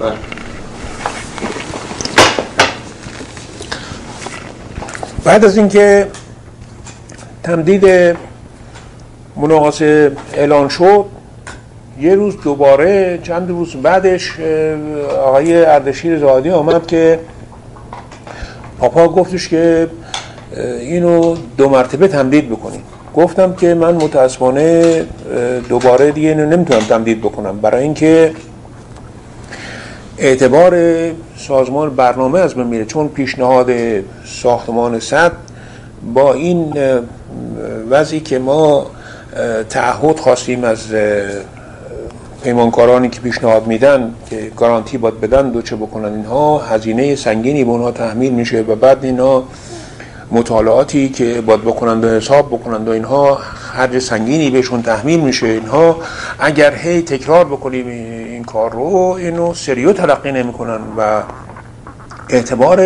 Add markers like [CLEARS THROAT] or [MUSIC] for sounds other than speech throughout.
بله. بعد از اینکه تمدید مناقصه اعلان شد یه روز دوباره چند روز بعدش آقای اردشیر زادی آمد که پاپا گفتش که اینو دو مرتبه تمدید بکنیم گفتم که من متاسفانه دوباره دیگه نمی‌تونم تمدید بکنم برای اینکه اعتبار سازمان برنامه از من میره چون پیشنهاد ساختمان صد با این وضعی که ما تعهد خواستیم از پیمانکارانی که پیشنهاد میدن که گارانتی باید بدن دو چه بکنن اینها هزینه سنگینی به اونها تحمیل میشه و بعد اینا مطالعاتی که باید بکنند و حساب بکنند و اینها خرج سنگینی بهشون تحمیل میشه. اینها اگر هی تکرار بکنیم این کار رو اینو سریو تلقی نمی‌کنن و اعتبار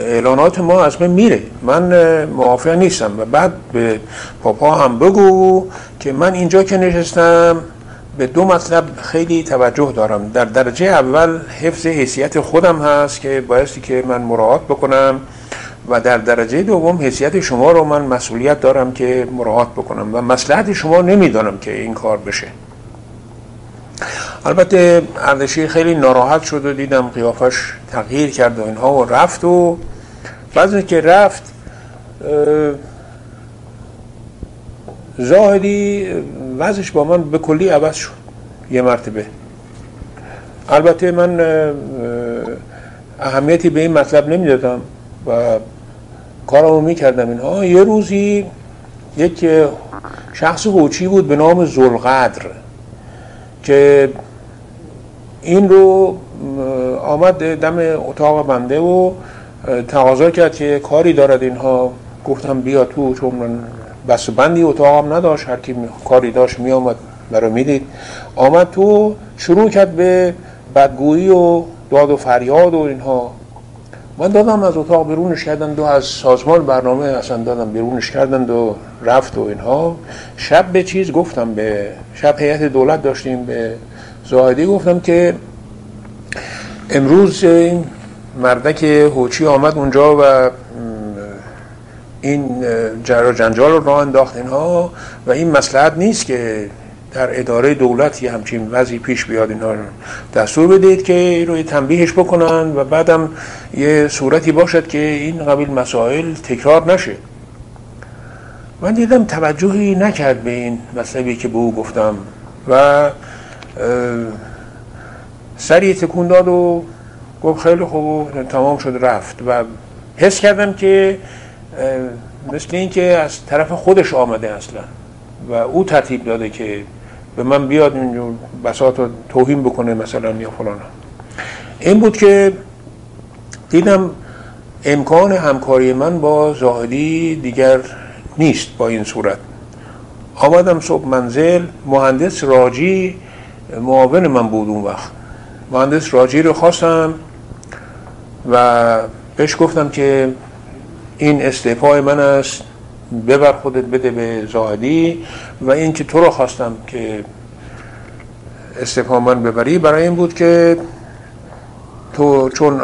اعلانات ما از من میره. من موافق نیستم و بعد به پاپا هم بگو که من اینجا که نشستم به دو مطلب خیلی توجه دارم. در درجه اول حفظ حیثیت خودم هست که بایستی که من مراعات بکنم و در درجه دوم حیثیت شما رو من مسئولیت دارم که مراعات بکنم و مسلحت شما نمی‌دانم که این کار بشه. البته اردشیر خیلی ناراحت شد و دیدم قیافش تغییر کرد و اینها و رفت و بعد که رفت زاهدی وضعش با من به کلی عوض شد. یه مرتبه. البته من اهمیتی به این مطلب نمی‌دادم و کارمو می‌کردم اینها. یه روزی یک شخص هوچی بود به نام زلقدر که این رو آمد دم اتاق بنده و تقاضا کرد که کاری دارد اینها. گفتم بیا تو چون من بس بندی اتاقم نداشت هر کی کاری داشت می آمد مرا می‌دید. آمد تو شروع کرد به بدگویی و داد و فریاد و اینها. من دادم از اتاق بیرونش کردن و از سازمان برنامه اصلا دادم بیرونش کردن و رفت و اینها. شب به چیز گفتم به شب هیئت دولت داشتیم به زاهدی گفتم که امروز این مردک هوچی آمد اونجا و این جر جنجال رو راه انداخت اینها و این مسلحت نیست که در اداره دولت یه همچین وضعی پیش بیاد اینا دستور بدید که روی تنبیهش بکنن و بعدم یه صورتی باشد که این قبیل مسائل تکرار نشه. من دیدم توجهی نکرد به این مسئله که به او گفتم و سری تکون داد و گفت خیلی خوب و تمام شد رفت. و حس کردم که مثل این که از طرف خودش آمده اصلا. و او ترتیب داده که به من بیاد اینجور بساط رو توهین بکنه مثلا یا فلان. این بود که دیدم امکان همکاری من با زاهدی دیگر نیست با این صورت. آمدم صبح منزل مهندس راجی معاون من بود اون وقت. مهندس راجی رو خواستم و بهش گفتم که این استعفای من است ببر خودت بده به زاهدی و این که تو رو خواستم که استفا من ببری برای این بود که تو چون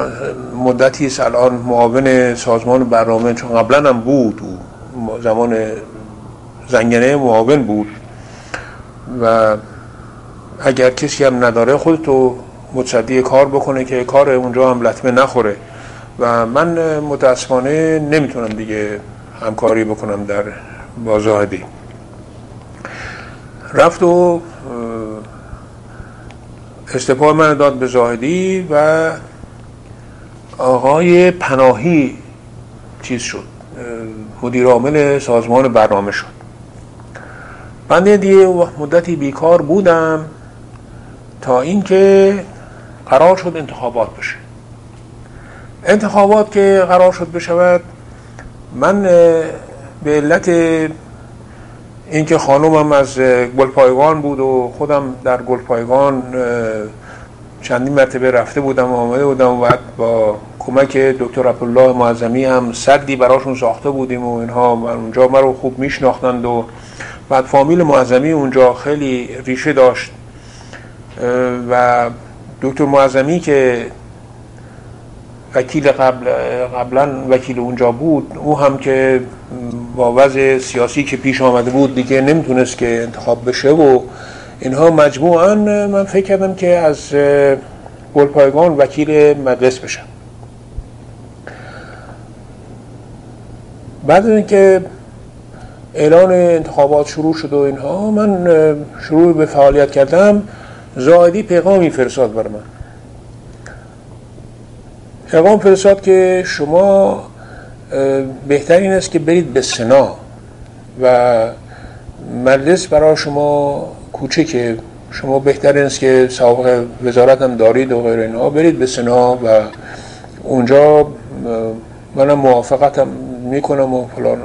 مدتی است الان معاون سازمان برنامه چون قبلا هم بود زمان زنگنه معاون بود و اگر کسی هم نداره خودتو متصدی کار بکنه که کار اونجا هم لطمه نخوره. و من متاسفانه نمی‌تونم دیگه همکاری بکنم در با زاهدی رفت و استفاده من داد به زاهدی و آقای پناهی چیز شد. مدیر عامل سازمان برنامه شد. بنده دیگه مدتی بیکار بودم. تا اینکه قرار شد انتخابات بشه. انتخابات که قرار شد بشود من به علت اینکه خانومم از گلپایگان بود و خودم در گلپایگان چندین مرتبه رفته بودم و آمده بودم و بعد با کمک دکتر عبدالله معظمی هم سدی براشون ساخته بودیم و اینها من اونجا رو خوب میشناختند و بعد فامیل معظمی اونجا خیلی ریشه داشت. و دکتر معظمی که وکیل قبل قبلا وکیل اونجا بود او هم که با وضع سیاسی که پیش آمده بود دیگه نمی‌تونست که انتخاب بشه و اینها مجموعا من فکر کردم که از گلپایگان وکیل مدرس بشم بعد اینکه اعلان انتخابات شروع شد و اینها من شروع به فعالیت کردم. زاهدی پیغامی فرستاد بر من. پیغام فرستاد که شما بهترین است که برید به سنا و مجلس برای شما کوچکه شما بهتر است که سابقه وزارت هم دارید و غیر اینها برید به سنا و اونجا منم موافقتم می‌کنم و فلان.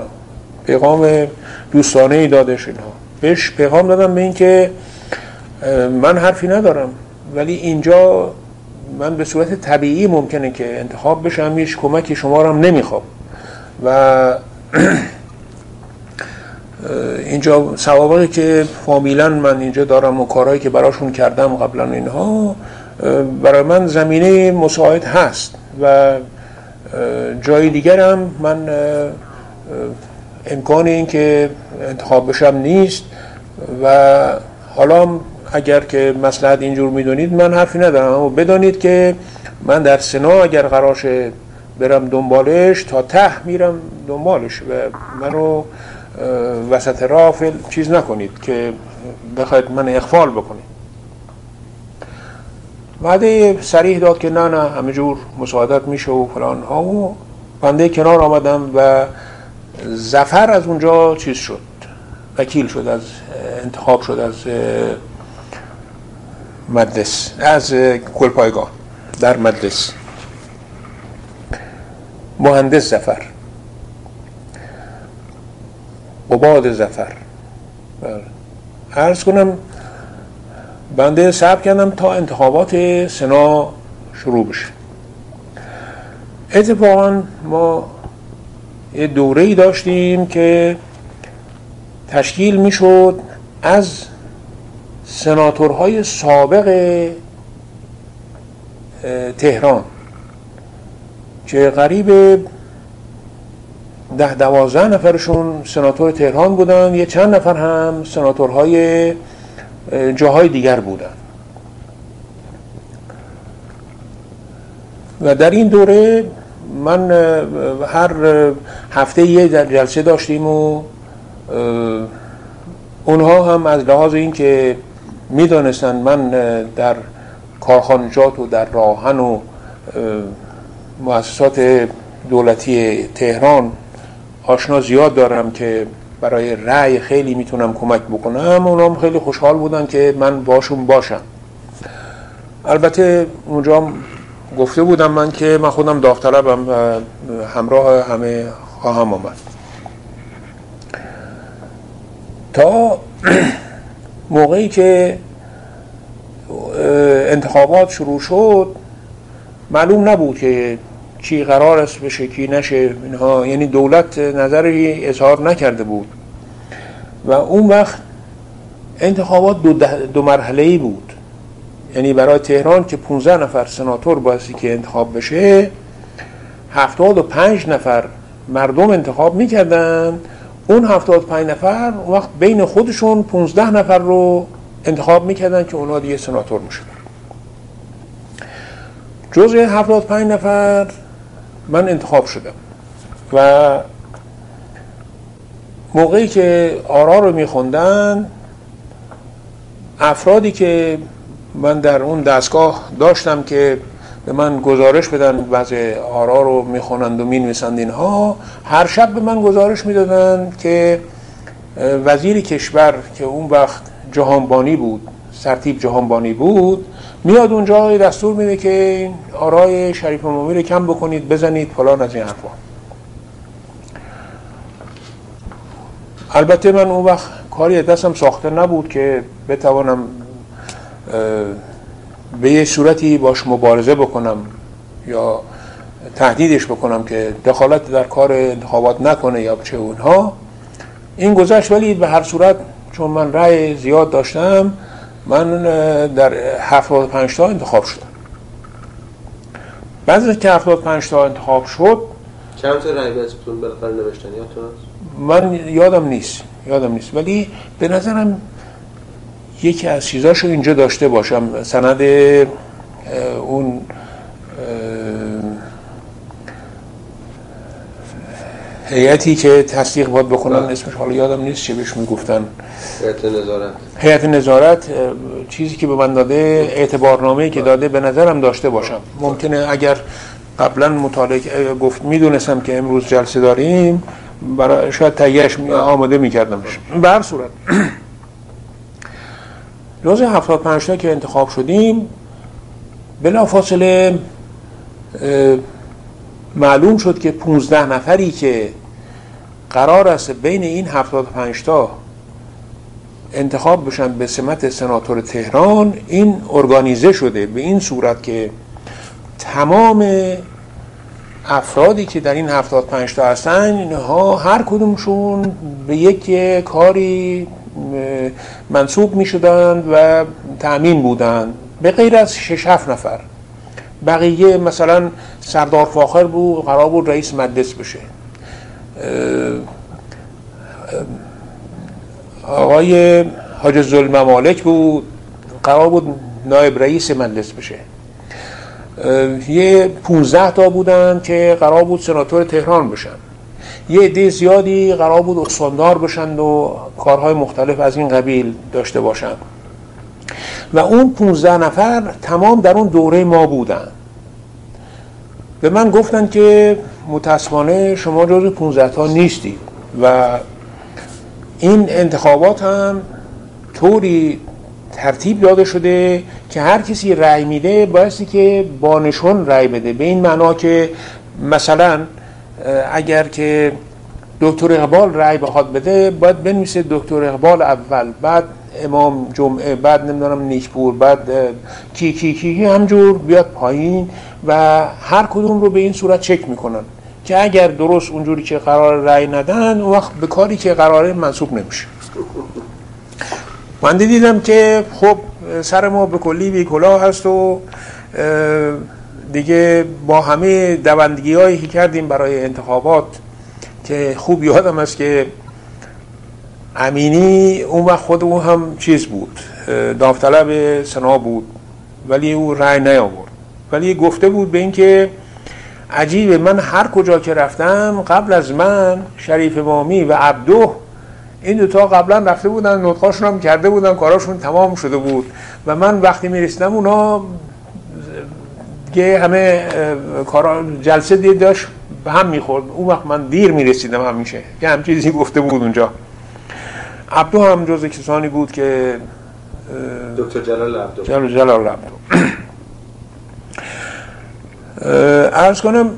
پیغام دوستانه ای دادش اینها بهش پیغام دادم به این که من حرفی ندارم. ولی اینجا من به صورت طبیعی ممکنه که انتخاب بشم هیچ کمکی شما رو هم نمی‌خوام. و [CLEARS THROAT] اینجا سوابقی که فامیلا من اینجا دارم و کارهایی که براشون کردم قبلا اینها برای من زمینه مساعد هست. و جای دیگرم من امکان این که انتخاب بشم نیست. و حالا اگر که مسلحت اینجور می‌دونید من حرفی ندارم. اما بدانید که من در سنا اگر قراشه برم دنبالش تا ته میرم دنبالش و منو وسط راه چیز نکنید که بخواید من اخفال بکنید. بعد سریح داد که نه نه همه جور مساعدت میشه و فلان ها. و بنده کنار آمدم و زفر از اونجا چیز شد وکیل شد از انتخاب شد از مدرس از کلپایگاه در مدرس مهندس زفر قباد زفر بله. عرض کنم بنده صبر کردم تا انتخابات سنا شروع بشه. اتفاقا ما یه دوره ای داشتیم که تشکیل می‌شد از سناتورهای سابق تهران که قریب ده دوازده نفرشون سناتور تهران بودن یه چند نفر هم سناتورهای جاهای دیگر بودن. و در این دوره من هر هفته یه جلسه داشتیم و اونها هم از لحاظ این که می‌دانستن من در کارخانجات و در راهن و مؤسسات دولتی تهران آشنا زیاد دارم که برای رأی خیلی می‌تونم کمک بکنم اونام خیلی خوشحال بودن که من باشون باشم. البته اونجا گفته بودم من که من خودم داوطلبم و همراه همه خواهم آمد. تا [CLEARS THROAT] موقعی که انتخابات شروع شد معلوم نبود که چی قرار است بشه کی نشه اینها یعنی دولت نظری اظهار نکرده بود. و اون وقت انتخابات دو, دو مرحله ای بود. یعنی برای تهران که 15 نفر سناتور بایستی که انتخاب بشه 75 نفر مردم انتخاب می‌کردن اون 75 نفر وقت بین خودشون 15 نفر رو انتخاب می‌کردن که اونا دیگه سناتور می‌شدن. جزء 75 نفر من انتخاب شدم. و موقعی که آرا رو میخوندن افرادی که من در اون دستگاه داشتم که به من گزارش بدن وضع آرا رو می‌خونند و می‌نویسند اینها. هر شب به من گزارش می‌دادن که وزیر کشور که اون وقت جهانبانی بود سرتیب جهانبانی بود میاد اونجا دستور میده که آرای شریف امامی رو کم بکنید بزنید فلان از این حرفا. البته من اون وقت کاری دستم ساخته نبود که بتوانم به یه صورتی باش مبارزه بکنم یا تهدیدش بکنم که دخالت در کار انتخابات نکنه یا چه اونها این گذشت. ولی به هر صورت چون من رأی زیاد داشتم من در 75 تا انتخاب شدم. بعد که 75 تا انتخاب شد چند تا رای بهتون بالاخره نوشتن؟ یادتون من یادم نیست یادم نیست. ولی به نظرم یکی از چیزاشو اینجا داشته باشم. سند اون هیئتی که تصدیق باید بکنن بله. اسمش حالا یادم نیست چه بهش می‌گفتن. هیئت نظارت. هیئت نظارت چیزی که به من داده اعتبارنامه‌ای که داده به نظرم داشته باشم. ممکنه اگر قبلا مطالعه گفت می‌دونستم که امروز جلسه داریم برای شاید تهیهش آماده میکردمش. به هر صورت. روز 75 تا که انتخاب شدیم بلا فاصله معلوم شد که 15 نفری که قرار است بین این 75 تا انتخاب بشن به سمت سناتور تهران این ارگانیزه شده به این صورت که تمام افرادی که در این 75 تا هستن اینها هر کدومشون به یک کاری منصوب می شدند و تأمین بودند. به غیر از 6 7 نفر. بقیه مثلا سردار فاخر بود قرار بود رئیس مجلس بشه. آقای حاج ظلم بود قرار بود نایب رئیس مجلس بشه. یه 15 تا بودن که قرار بود سناتور تهران بشن. یه عده زیادی قرار بود استاندار بشن و کارهای مختلف از این قبیل داشته باشن و اون 15 نفر تمام در اون دوره ما بودن. به من گفتن که متاسفانه شما جز 15 تا نیستید و این انتخابات هم طوری ترتیب داده شده که هر کسی رأی میده بایستی که با نشون رأی بده. به این معنا که مثلا اگر که دکتر اقبال رأی بخواد بده باید بنویسه دکتر اقبال اول بعد امام جمعه بعد نمی‌دونم نیکپور بعد کی کی کی همجور بیاد پایین و هر کدوم رو به این صورت چک می‌کنن که اگر درست اونجوری که قرار رأی ندن اون وقت به کاری که قراره منصوب نمیشه. من دیدم که خب سر ما به کلی بی کلاه هست و دیگه با همه دوندگی هایی که کردیم برای انتخابات که خوب یادم است که امینی اون وقت خود او هم چیز بود داوطلب سنا بود ولی او رأی نیاورد. ولی گفته بود به اینکه عجیبه من هر کجا که رفتم قبل از من شریف مامی و عبدو این دوتا قبلا رفته بودن نطقاشون هم کرده بودن کاراشون تمام شده بود. و من وقتی می‌رسیدم اونا که همه کارا جلسه دید داشت به هم می‌خورد. اون وقت من دیر می‌رسیدم همیشه. که هم چیزی گفته بود اونجا. عبدو هم جز کسانی بود که دکتر جلال عبدو. جلال, جلال عبدو. ارز کنم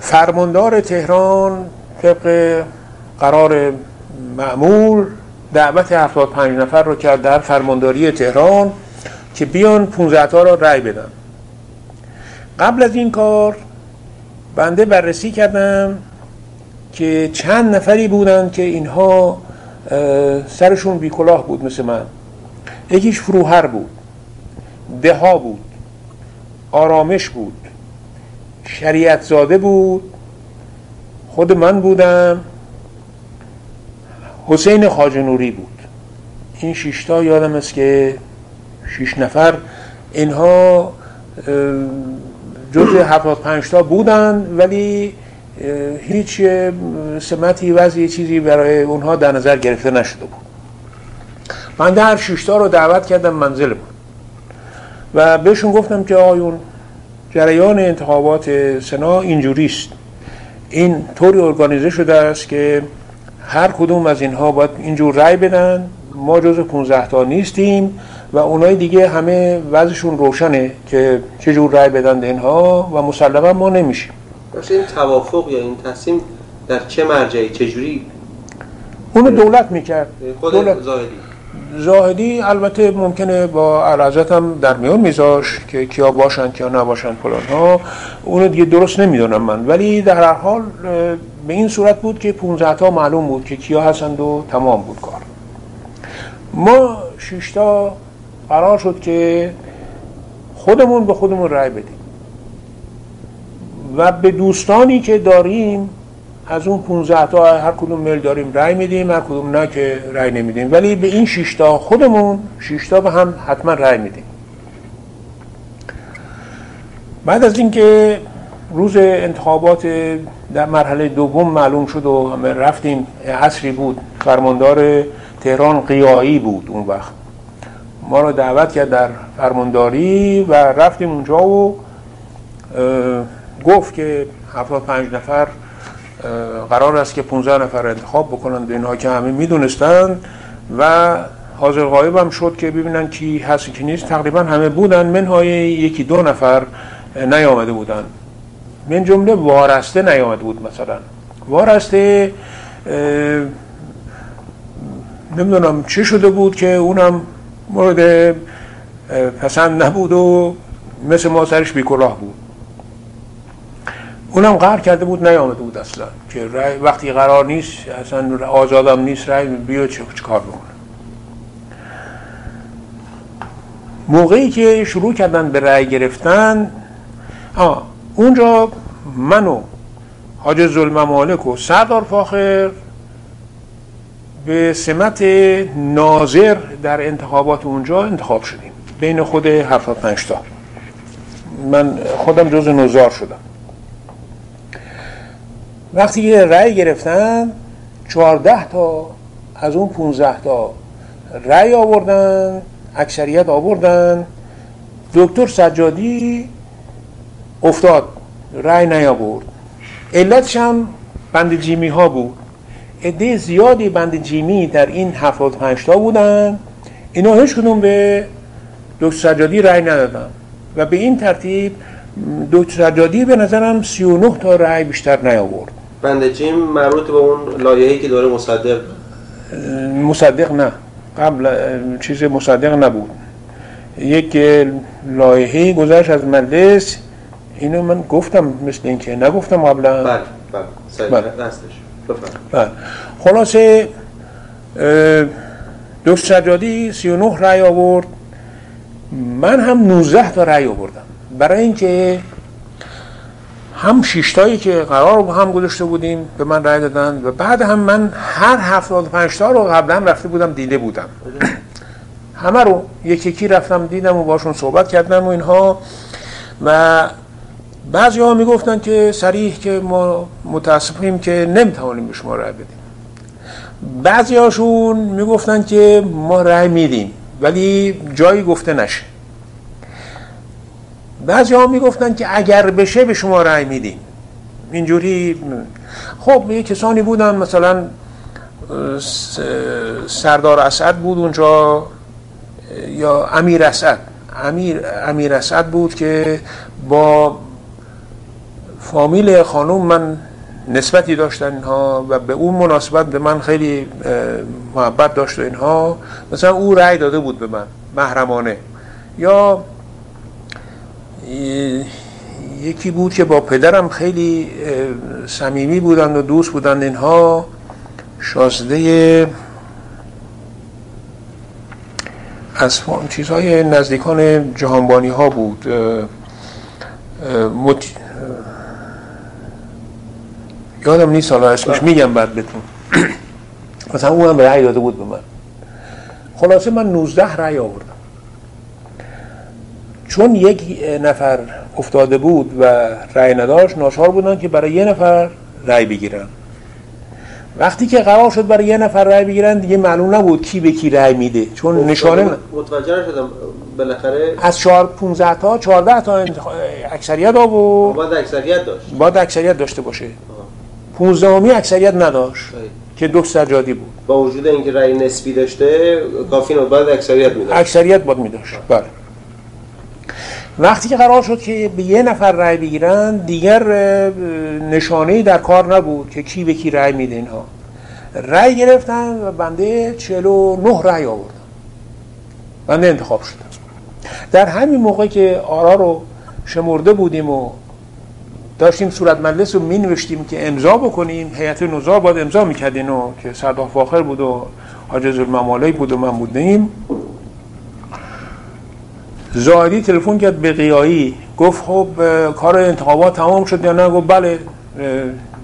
فرماندار تهران طبق قرار معمول دعوت 75 نفر رو کرد در فرمانداری تهران. که بیان 15 تا را رأی بدن. قبل از این کار بنده بررسی کردم که چند نفری بودن که اینها سرشون بیکلاه بود مثل من. یکیش فروهر بود دها بود آرامش بود شریعت زاده بود خود من بودم حسین خاجنوری بود. این شیشتا یادم است که شیش نفر. اینها جز هفتاد پنجتا بودن ولی هیچ سمتی وضعی چیزی برای اونها در نظر گرفته نشده بود. من در شیشتا رو دعوت کردم منزل بود. و بهشون گفتم که آیون جریان انتخابات سنا اینجوریست این طوری ارگانیزه شده است که هر کدوم از اینها باید اینجور رأی بدن. ما جز 15 تا نیستیم و اونای دیگه همه وضعشون روشنه که چه جور رأی بدن اینها و مسلما ما نمیشیم. باشه این توافق یا این تصمیم در چه مرجعی چه جوری؟ اونو دولت می‌کرد. خود دولت. زاهدی. زاهدی البته ممکنه با علازت هم در میون میذاش که کیا باشن کیا نباشن فلان ها. اونو دیگه درست نمی‌دونم من. ولی در هر حال به این صورت بود که 15 تا معلوم بود که کیا هستند و تمام بود کار. ما شیشتا قرار شد که خودمون به خودمون رأی بدیم. و به دوستانی که داریم از اون 15 تا هر کدوم میل داریم رأی میدیم هر کدوم نه که رأی نمیدیم. ولی به این شیشتا خودمون شیشتا به هم حتما رأی میدیم. بعد از اینکه روز انتخابات در مرحله دوم معلوم شد و رفتیم عصری بود فرماندار تهران قیایی بود اون وقت. ما رو دعوت کرد در فرمانداری و رفتیم اونجا و گفت که 75 نفر قرار است که 15 نفر انتخاب بکنند اینها که همه می‌دونستند و حاضر غایب هم شد که ببینن کی هست کی نیست. تقریبا همه بودن منهای یکی دو نفر نیامده بودن. من جمله وارسته نیامده بود مثلا. وارسته نمی‌دونم چه شده بود که اونم مورد پسند نبود و مثل ما سرش بیکلاه بود. اونم قرار کرده بود نیامده بود اصلا. که وقتی قرار نیست اصلا آزادم نیست رای بیا چه کار بکنه. موقعی که شروع کردن به رأی گرفتن آه اونجا من و حاج ظلم مالک و سردار فاخر به سمت ناظر در انتخابات اونجا انتخاب شدیم. بین خود 75 تا من خودم جز نوزار شدم. وقتی که رأی گرفتن 14 تا از اون 15 تا رأی آوردن اکثریت آوردن. دکتر سجادی افتاد رأی نیاورد. علتش هم بند جیمی ها بود. عده زیادی بند جیمی در این 75 تا بودن. اینا هیچ کدوم به دکتر سجادی رأی ندادن. و به این ترتیب دکتر سجادی به نظرم 39 تا رأی بیشتر نیاورد. بند جیم مربوط به اون لایحه‌ای که داره مصدق مصدق نه. قبل چیز مصدق نبود. یک لایحه‌ای گذشت از مجلس. اینو من گفتم مثل اینکه نگفتم قبلا. بله بله. بله. بله. خلاصه دکتر سجادی 39 رأی آورد. من هم 19 تا رأی آوردم. برای اینکه هم شیشتایی که قرار با هم گذاشته بودیم به من رأی دادن و بعد هم من هر 75 تا رو قبلا رفته بودم دیده بودم. همه رو یکی یکی رفتم دیدم و باشون صحبت کردم و اینها. و بعضی ها می‌گفتن که سریح که ما متاسفیم که نمی‌توانیم به شما رأی بدیم. بعضی هاشون می‌گفتن که ما رأی میدیم ولی جایی گفته نشه. بعضی ها می‌گفتن که اگر بشه به شما رأی میدیم. اینجوری خب یه کسانی بودن مثلا سردار اسد بود اونجا یا امیر اسد امیر, امیر اسد بود که با فامیل خانوم من نسبتی داشتن اینها و به اون مناسبت به من خیلی محبت داشت و اینها. مثلا او رأی داده بود به من محرمانه. یا یکی بود که با پدرم خیلی صمیمی بودند و دوست بودند اینها. شازده از چیزهای نزدیکان جهانبانی ها بود. یادم نیست حالا اسمش میگم بعد بهتون. [CLEARS THROAT] مثلا اونم رأی داده بود به من. خلاصه من 19 رأی آوردم. چون یک نفر افتاده بود و رأی نداشت ناشار بودن که برای یه نفر رأی بگیرن. وقتی که قرار شد برای یه نفر رأی بگیرن دیگه معلوم نبود کی به کی رأی میده. چون نشانه متوجه شدم بالاخره از 4 15 تا 14 تا اکثریت آورد. بعد اکثریت داشت. بعد اکثریت داشته باشه. 15 امی اکثریت نداشت که دو سجادی بود. با وجود اینکه رأی نسبی داشته کافی نبود. اکثریت میداشت. اکثریت بود میداشت. بله. وقتی که قرار شد که به یه نفر رأی بگیرن دیگر نشانه در کار نبود که کی به کی رأی میده اینها. رأی گرفتن و بنده 49 رأی آوردم بنده انتخاب شدم در همین موقع که آرا رو شمرده بودیم و داشتیم صورت مجلس رو می نوشتیم که امضا بکنیم هیئت نوزا باید امضا می‌کردین و که سردار فاخر بود و حاجز الممالک بود و من بودیم زاهدی تلفن کرد به قیایی. گفت خب کار انتخابات تمام شد یا نه؟ گفت بله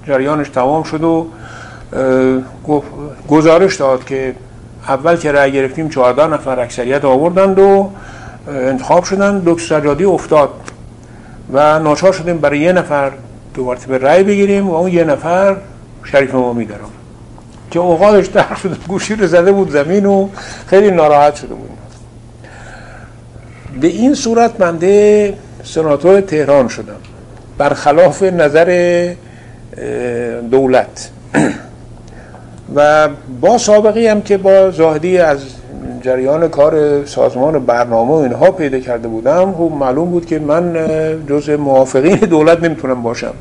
جریانش تمام شد و گزارش داد که اول که رأی گرفتیم 14 نفر اکثریت آوردند و انتخاب شدن دکتر سجادی افتاد. و ناچار شدیم برای یه نفر دو مرتبه رأی بگیریم و اون یه نفر شریف امامی دارم که اوقاتش در شده گوشی رو زده بود زمین و خیلی ناراحت شده بود. به این صورت بنده سناتور تهران شدم. برخلاف نظر دولت. [CLEARS THROAT] و با سابقی هم که با زاهدی از جریان کار سازمان برنامه و اینها پیدا کرده بودم خب معلوم بود که من جز موافقین [LAUGHS] دولت نمی‌تونم باشم.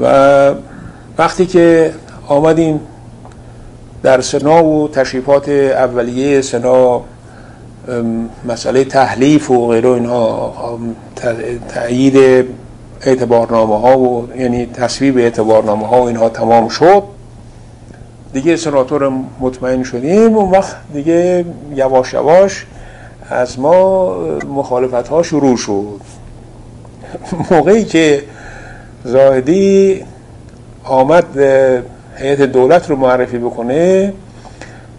و وقتی که آمدیم در سنا و تشریفات اولیه سنا مسئله تحلیف و غیره اینها تأیید اعتبارنامه ها و یعنی تصویب اعتبارنامه ها و اینها تمام شد. دیگه سناتور مطمئن شدیم. و وقت دیگه یواش یواش از ما مخالفت ها شروع شد. موقعی که زاهدی آمد هیئت دولت رو معرفی بکنه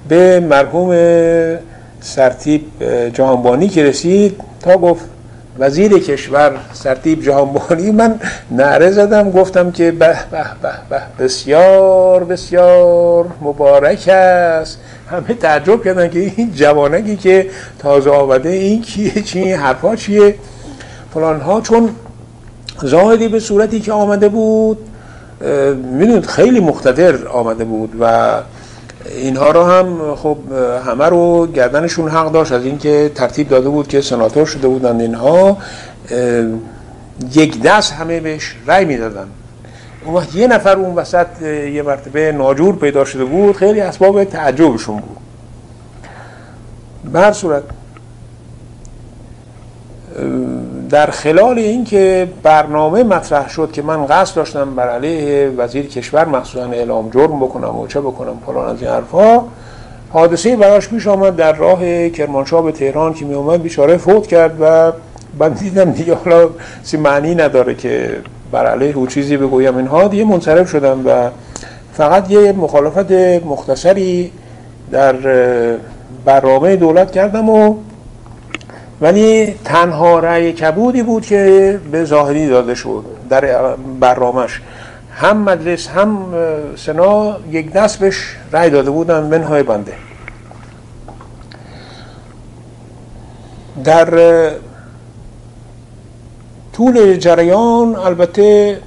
به مرحوم سرتیب جهانبانی که رسید تا گفت وزیر کشور سرتیب جهانبانی من نعره زدم گفتم که به به به به بسیار بسیار مبارک است. همه تعجب کردن که این جوانگی که تازه آمده این کیه چی این حرفا چیه؟ فلان ها چون زاهدی به صورتی که آمده بود می‌دونید خیلی مقتدر آمده بود و اینها رو هم خب همه رو گردنشون حق داشت از اینکه ترتیب داده بود که سناتور شده بودند اینها. یک دست همه بهش رأی می‌دادن. اون وقت یه نفر اون وسط یه مرتبه ناجور پیدا شده بود خیلی اسباب تعجبشون بود. به هر صورت در خلال اینکه برنامه مطرح شد که من قصد داشتم بر علیه وزیر کشور مخصوصا اعلام جرم بکنم و چه بکنم فلان از این حرفا حادثه براش پیش آمد در راه کرمانشاه به تهران که می اومد بیچاره فوت کرد و من دیدم دیگه حالا سی معنی نداره که بر علیه او چیزی بگویم. اینها دیگه منصرف شدم و فقط یه مخالفت مختصری در برنامه دولت کردم و ولی تنها رأی کبودی بود که به ظاهری داده شد در برنامهش هم مجلس هم سنا یک دست بهش رأی داده بودن منهای بنده. در طول جریان البته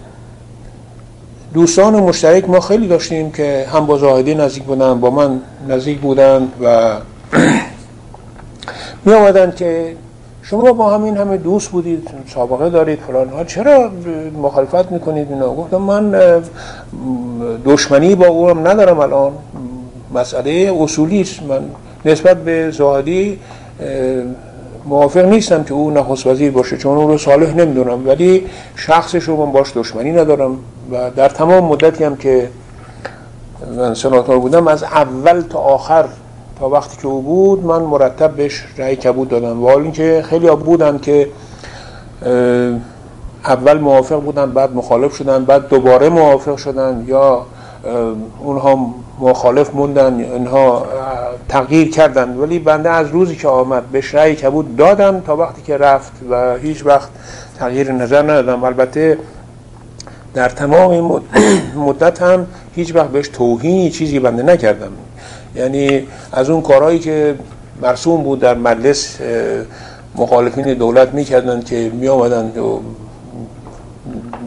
دوستان مشترک ما خیلی داشتیم که هم با زاهدی نزدیک بودن با من نزدیک بودن و [CLEARS THROAT] می آمدن که شما با همین همه دوست بودید سابقه دارید فلان ها چرا مخالفت می‌کنید اینا؟ گفتم من دشمنی با او هم ندارم الان. مسئله اصولی است. من نسبت به زاهدی موافق نیستم که او نخست وزیر باشه چون او رو صالح نمی‌دونم. ولی شخصش رو من باش دشمنی ندارم و در تمام مدتی هم که من سناتور بودم از اول تا آخر وقتی که او بود من مرتب بهش رأی کبود دادم. و حال اینکه خیلی ها بودن که اول موافق بودن بعد مخالف شدن بعد دوباره موافق شدن یا اونها مخالف موندن اینها تغییر کردن. ولی بنده از روزی که آمد بهش رأی کبود دادم تا وقتی که رفت و هیچ وقت تغییر نظر ندادم. البته در تمام [CLEARS THROAT] مدت هم هیچ وقت بهش توهینی چیزی بنده نکردم. یعنی از اون کارهایی که مرسوم بود در مجلس مخالفین دولت می‌کردن که می آمدن و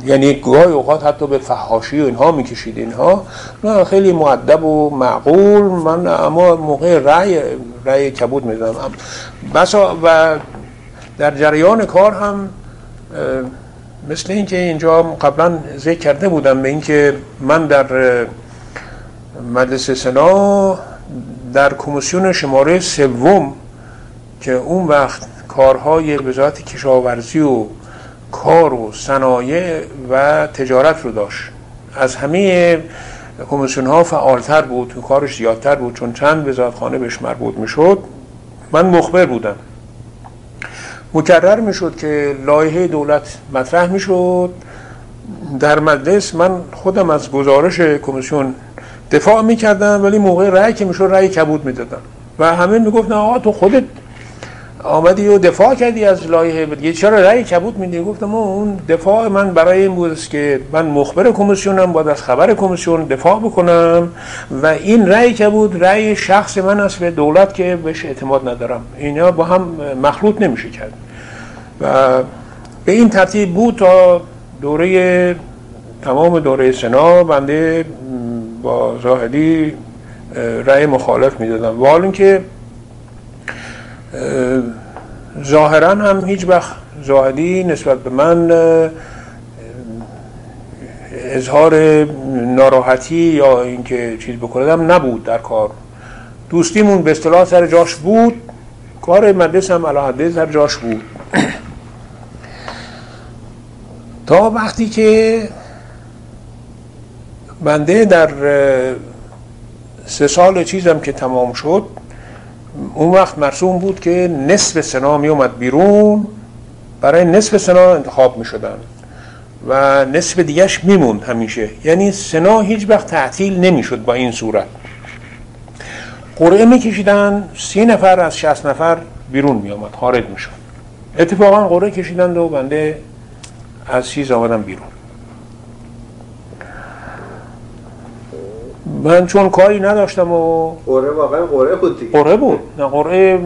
یعنی گاهی اوقات حتی به فحاشی و اینها می‌کشید. اینها نه خیلی معدب و معقول. من اما موقع رأی رأی کبود میدم بسا و در جریان کار هم مثل اینکه اینجا قبلا ذکر کرده بودم به اینکه من در مجلس سنا در کمیسیون شماره سوم که اون وقت کارهای وزارت کشاورزی و کار و صنایع و تجارت رو داشت. از همه کمیسیون ها فعالتر بود کارش زیادتر بود چون چند وزارتخانه بهش مربوط می‌شد. من مخبر بودم. مکرر می‌شد که لایحه دولت مطرح می‌شد. در مجلس من خودم از گزارش کمیسیون دفاع می‌کردم ولی موقع رأی که می‌شد رأی کبود می‌دادم و همه می‌گفتن آقا تو خودت آمدی و دفاع کردی از لایحه. دیگه چرا رأی کبود میدی؟ گفتم اون دفاع من برای این بود که من مخبر کمیسیونم باید از خبر کمیسیون دفاع بکنم و این رأی کبود رأی شخص من است به دولت که بهش اعتماد ندارم. اینا با هم مخلوط نمیشه کرد. و به این ترتیب بود تا دوره تمام دوره سنا بنده با زاهدی رأی مخالف می‌دادم. و حال اینکه ظاهرا هم هیچ وقت زاهدی نسبت به من اظهار ناراحتی یا اینکه چیز بکنم نبود در کار. دوستیمون به اصطلاح سر جاش بود. کار مدرس هم علاهده سر جاش بود. تا وقتی که بنده در سه سال چیزم که تمام شد اون وقت مرسوم بود که نصف سنا می اومد بیرون برای نصف سنا انتخاب می شدن و نصف دیگهش میموند همیشه. یعنی سنا هیچ وقت تعطیل نمی‌شد با این صورت. قرعه میکشیدن سی نفر از شست نفر بیرون می آمد خارج می شد اتفاقا قرعه کشیدن و بنده از چیز آمدم بیرون. من چون کاری نداشتم و قره واقعا قره بود دیگه. قره بود. نه قره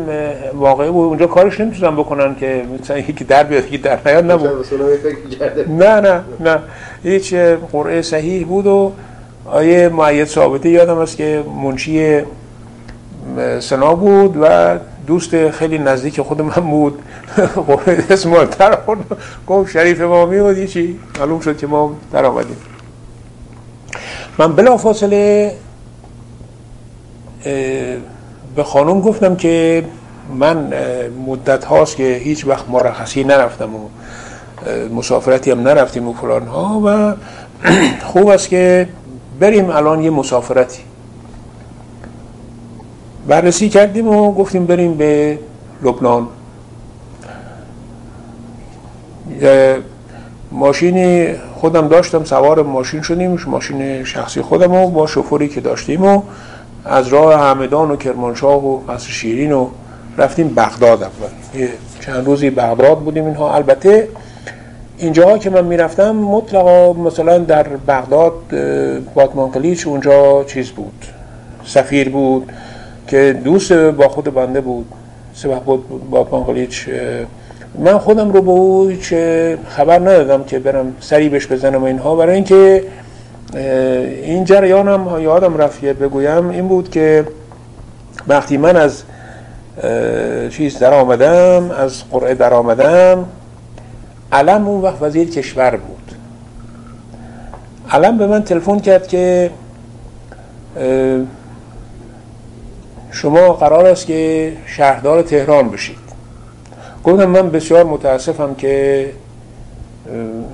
واقعی بود. اونجا کارش نمی‌تونن بکنن که مثلا یکی در بیاد یکی در نیاد نبود نه نه نه. هیچ قره صحیح بود و آیه معید ثابته یادم است که منشی سنا بود و دوست خیلی نزدیک خود من بود. [LAUGHS] اسم تر گفت شریف امامی بود چی معلوم شد که ما در آمدیم من بلا فاصله به خانم گفتم که من مدت هاست که هیچ وقت مرخصی نرفتم و مسافرتی هم نرفتیم و فلان ها و [CLEARS THROAT] خوب است که بریم الان یه مسافرتی. بررسی کردیم و گفتیم بریم به لبنان. ماشینی خودم داشتم سوار ماشین شدیم. ماشین شخصی خودم و با شفوری که داشتیم و از راه همدان و کرمانشاه و قصر شیرین و رفتیم بغداد. اول چند روزی بغداد بودیم اینها. البته اینجاها که من می‌رفتم مطلقا مثلا در بغداد باتمان قلیچ اونجا چیز بود. سفیر بود که دوست با خود بنده بود. سبح بود باتمان قلیچ من خودم رو به او چه خبر ندادم که برم سری بهش بزنم اینها. برای اینکه این جریانم یادم رفت بگویم این بود که وقتی من از چیز در آمدم از قرعه در آمدم علم اون وقت وزیر کشور بود. علم به من تلفن کرد که شما قرار است که شهردار تهران بشید. گفتم من بسیار متاسفم که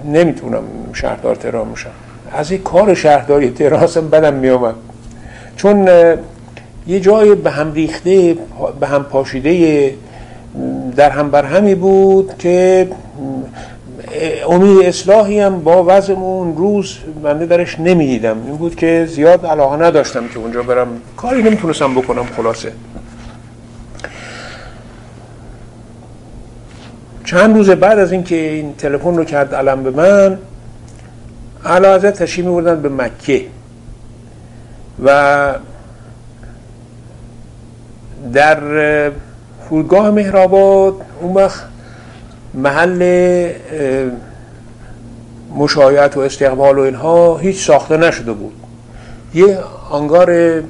نمی‌تونم شهردار تهران بشم. از این کار شهرداری تهران اصلا بدم میومد چون یه جای به هم ریخته به هم پاشیده در هم بر همی بود که امید اصلاحی هم با وضع اون روز بنده درش نمی‌دیدم. این بود که زیاد علاقه نداشتم که اونجا برم. کاری نمی‌تونستم بکنم خلاصه. چند روز بعد از اینکه این تلفن رو کرد علم به من اعلی حضرت تشریف میبردن به مکه. و در فرودگاه مهرآباد اون وقت محل مشایعت و استقبال و اینها هیچ ساخته نشده بود. یه انگار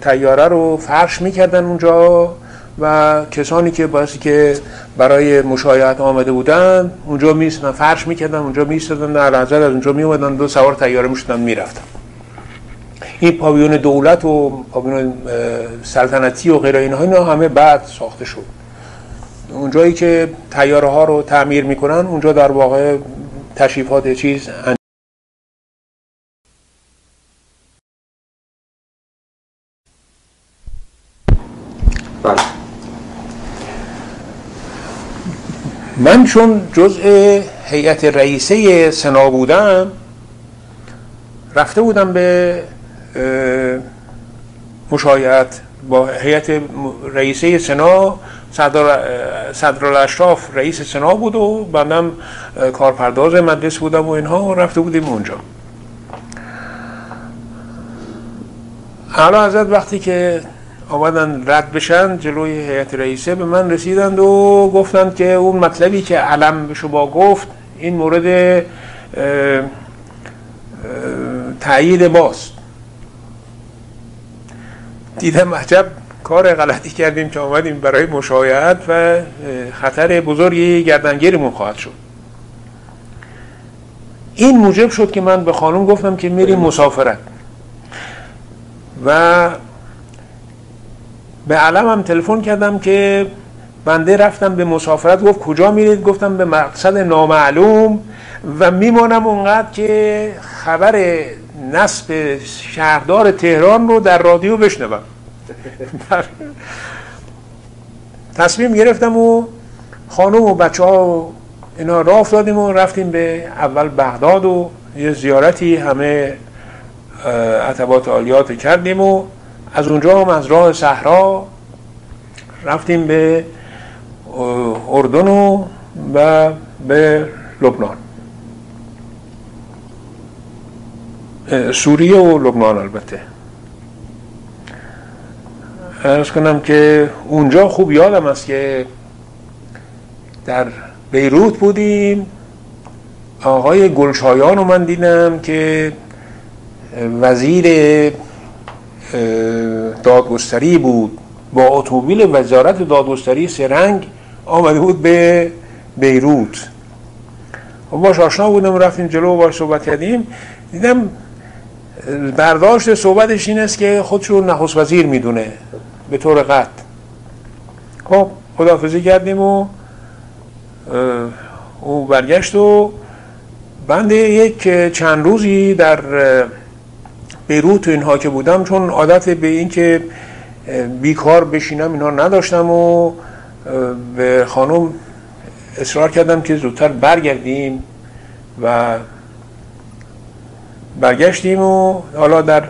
تیاره رو فرش می‌کردن اونجا. و کسانی که باعثی که برای مشایعت آمده بودن اونجا میستن فرش می‌کردن اونجا میستدن در از اونجا میومدن دو سوار تیاره می‌شدن می‌رفتن این پاویون دولت و پاویون سلطنتی و غیر اینها اینا همه بعد ساخته شد. اونجایی که تیاره ها رو تعمیر می‌کنن اونجا در واقع تشریفات چیز من چون جزء هیئت رئیسه سنا بودم رفته بودم به مشایعت با هیئت رئیسه سنا. صدر الاشراف رئیس سنا بود و بعدم کارپرداز مجلس بودم و اینها رفته بودیم اونجا. حالا حضرت وقتی که آمدن رد بشن جلوی هیئت رئیسه به من رسیدند و گفتند که اون مطلبی که علم به شما گفت این مورد تایید ماست. دیدم عجب کار غلطی کردیم که آمدیم برای مشایعت و خطر بزرگی گردنگیرمون خواهد شد. این موجب شد که من به خانم گفتم که میریم مسافرت. و به علمم تلفن کردم که بنده رفتم به مسافرت گفت کجا میرید؟ گفتم به مقصد نامعلوم و میمانم اونقدر که خبر نصب شهردار تهران رو در رادیو بشنوم. [LAUGHS] تصمیم گرفتم و خانم و بچه ها اینا راه افتادیم و رفتیم به اول بغداد و یه زیارتی همه عطبات عالیات کردیم و از اونجا هم از راه صحرا رفتیم به اردن و به لبنان. سوریه و لبنان البته. ارز کنم که اونجا خوب یادم است که در بیروت بودیم. آقای گلشایان رو من دیدم که وزیر دادگستری بود. با اتومبیل وزارت دادگستری سرنگ آمده بود به بیروت. و باش آشنا بودم رفتیم جلو و باش صحبت کردیم. دیدم برداشت صحبتش این است که خودشو نخست وزیر می‌دونه به طور قطع. خب خدافزی کردیم و او برگشت و بنده یک چند روزی در بیروت اینها که بودم چون عادت به این که بیکار بشینم اینها نداشتم و به خانم اصرار کردم که زودتر برگردیم و برگشتیم و حالا در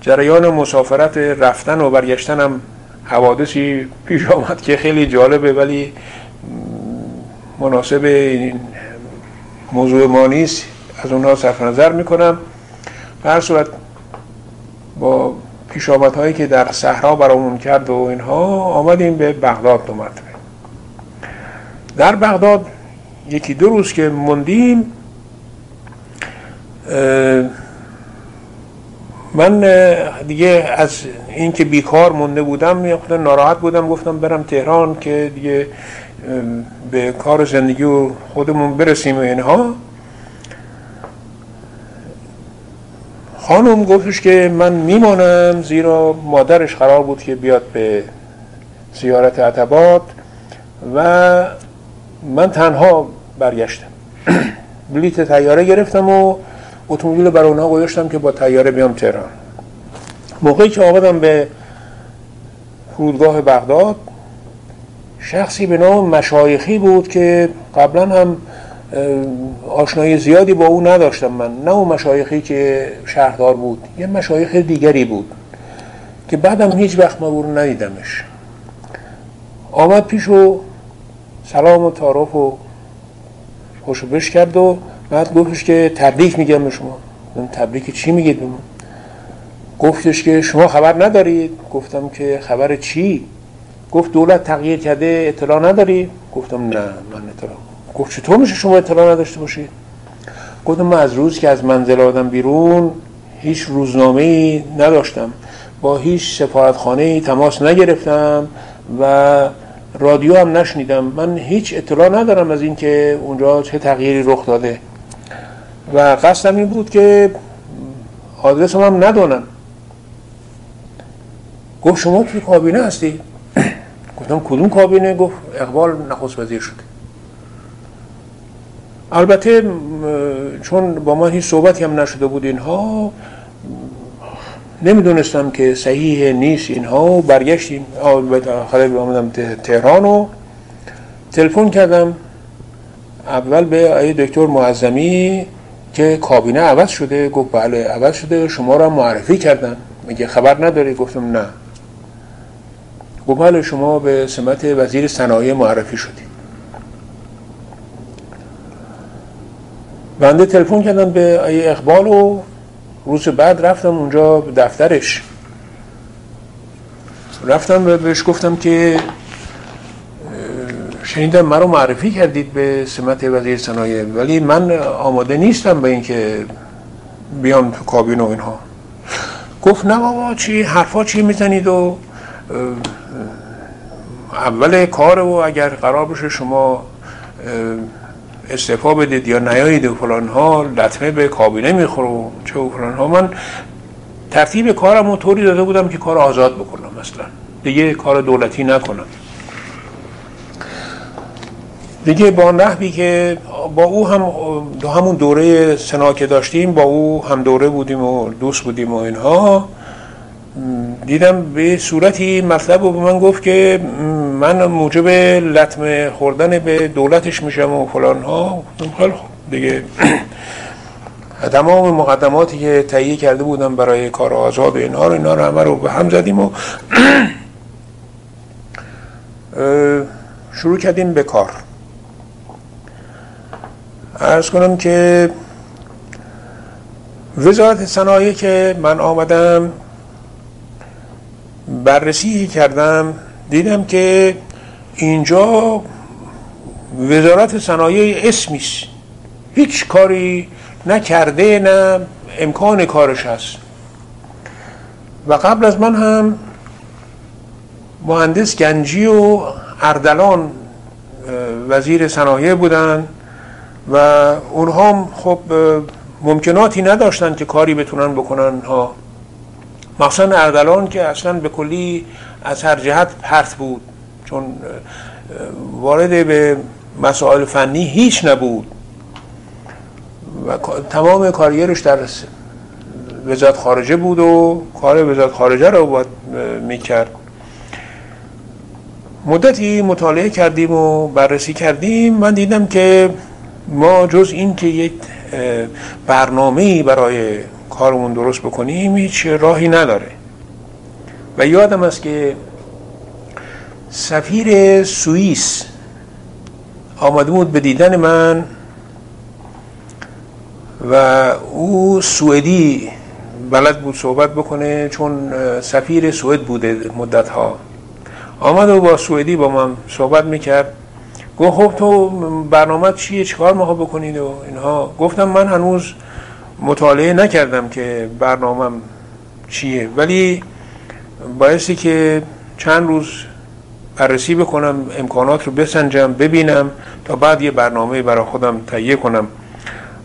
جریان مسافرت رفتن و برگشتنم حوادثی پیش آمد که خیلی جالبه ولی مناسب این موضوع ما نیست. از اونها صرف نظر می‌کنم. هر صورت با پیش هایی که در صحرا برامون کرد و اینها آمدیم به بغداد دو مرتبه در بغداد یکی دو روز که موندیم من دیگه از اینکه بیکار مونده بودم یه ناراحت بودم. گفتم برم تهران که دیگه به کار زندگی و خودمون برسیم و اینها. خانم گفتش که من میمانم زیرا مادرش قرار بود که بیاد به زیارت عتبات و من تنها برگشتم. [CLEARS THROAT] بلیت تیاره گرفتم و اتومبیل برای اونها گذاشتم که با تیاره بیام تهران. موقعی که آمدم به فرودگاه بغداد شخصی به نام مشایخی بود که قبلا هم آشنایی زیادی با او نداشتم من. نه اون مشایخی که شهردار بود یه مشایخ دیگری بود که بعدم هیچ وقت ما رو ندیدمش. آمد پیش و سلام و تعارف و خوشبش کرد و بعد گفتش که تبریک میگم به شما. من تبریک چی میگید به من گفتش که شما خبر ندارید. گفتم که خبر چی؟ گفت دولت تغییر کرده اطلاع نداری؟ گفتم نه من اطلاع گفت چطور میشه شما اطلاع نداشته باشید؟ گفتم من از روز که از منزل آدم بیرون هیچ روزنامه ای نداشتم. با هیچ سفارتخانه تماس نگرفتم و رادیو هم نشنیدم. من هیچ اطلاع ندارم از اینکه اونجا چه تغییری رخ داده. و قصدم این بود که آدرس هم ندانم گفت شما توی کابینه هستی؟ [CLEARS THROAT] گفتم کدوم کابینه؟ گفت اقبال نخست وزیر شده. البته چون با ما هیچ صحبتی هم نشده بود اینها نمی‌دونستم که صحیح نیست اینها. و برگشتیم به آمدم تهران و تلفن کردم اول به آیه دکتر معظمی که کابینه عوض شده. گفت بله عوض شده. شما را معرفی کردن میگه خبر نداری؟ گفتم نه. گفت بله شما به سمت وزیر صنایع معرفی شدید بنده تلفن کردم به اقبال و روز بعد رفتم اونجا دفترش. رفتم و بهش گفتم که شنیدم مرا معرفی کردید به سمت وزیر صنایع ولی من آماده نیستم به اینکه بیام تو کابین و اینها. گفت نه بابا چی حرفا چی می‌زنید و اول کار و اگر قرار بشه شما استعفا بدید یا نیایید و فلان ها لطمه به کابینه می‌خوره و چه و فلان ها. من ترتیب کارم رو طوری داده بودم که کار آزاد بکنم مثلا. دیگه کار دولتی نکنم. دیگه با نحوی که با او هم دو همون دوره سنا که داشتیم با او هم دوره بودیم و دوست بودیم و اینها. دیدم به صورتی مطلب و به من گفت که من موجب لطمه خوردن به دولتش میشم و فلان ها. خیلی خوب. دیگه [CLEARS THROAT] تمام مقدماتی که تهیه کرده بودم برای کار آزاد اینها رو اینا رو همه رو به هم زدیم و [CLEARS THROAT] شروع کردیم به کار. ارز کنم که وزارت صنایع که من آمدم بررسی کردم دیدم که اینجا وزارت صنایع اسمیست هیچ کاری نکرده نه امکان کارش هست. و قبل از من هم مهندس گنجی و اردلان وزیر صنایع بودن و اونها خب ممکناتی نداشتن که کاری بتونن بکنن. ها مخصوصا اردلان که اصلا به کلی از هر جهت پرت بود. چون وارد به مسائل فنی هیچ نبود. و تمام کاریرش در وزارت خارجه بود و کار وزارت خارجه رو باید می‌کرد. مدتی مطالعه کردیم و بررسی کردیم. من دیدم که ما جز این که یک برنامه برای کارمون درست بکنیم هیچ راهی نداره. و یادم است که سفیر سوئیس آمده بود به دیدن من و او سوئدی بلد بود صحبت بکنه چون سفیر سوئد بوده مدت ها آمد و با سوئدی با من صحبت می‌کرد. گفت خب تو برنامه چیه؟ چیکار ما بکنید و اینها؟ گفتم من هنوز مطالعه نکردم که برنامه چیه. ولی بایستی که چند روز بررسی بکنم امکانات رو بسنجم ببینم تا بعد یه برنامه برای خودم تهیه کنم.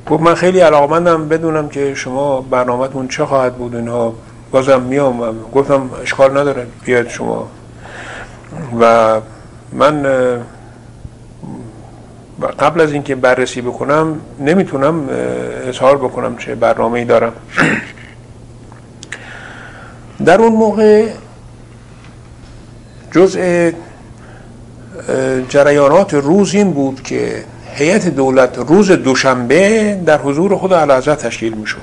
گفت من خیلی علاقمندم بدونم که شما برنامهتون چه خواهد بود. اینها بازم میام گفتم اشکال نداره بیاد شما. و من قبل از اینکه بررسی بکنم نمی‌تونم اظهار بکنم چه برنامه ای دارم. در اون موقع جزء جریانات روز این بود که هیئت دولت روز دوشنبه در حضور خود علازه تشکیل می شد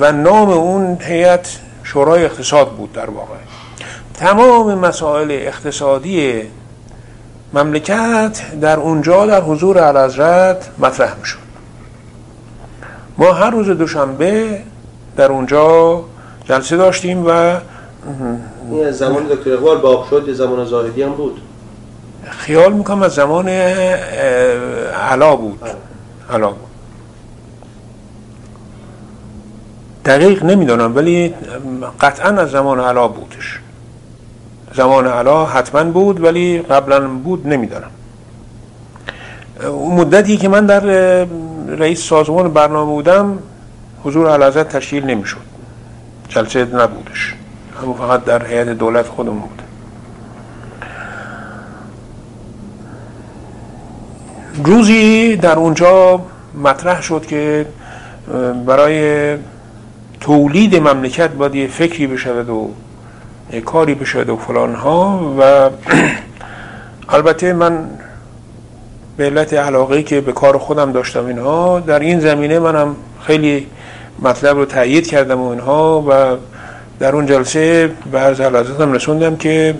و نام اون هیئت شورای اقتصاد بود در واقع. تمام مسائل اقتصادی مملکت در اونجا در حضور علازرت مطرح می شد ما هر روز دوشنبه در اونجا جلسه داشتیم و زمان دکتر اقبال باق شد زمان زاهدی هم بود. خیال می‌کنم از زمان علا بود. بله. علا بود. دقیق نمی‌دونم ولی قطعا از زمان علا بودش. زمان علا حتما بود ولی قبلا بود نمی‌دانم. مدتی که من در رئیس سازمان برنامه بودم حضور علازت تشکیل نمی‌شد. جلسه نبودش. همون فقط در هیئت دولت خودمون بود. روزی در اونجا مطرح شد که برای تولید مملکت باید فکری بشود و کاری بشود و فلان ها و [CLEARS THROAT] البته من به علت علاقه که به کار خودم داشتم اینها در این زمینه منم خیلی مطلب رو تأیید کردم و اینها و در اون جلسه به عرض هم رسوندم که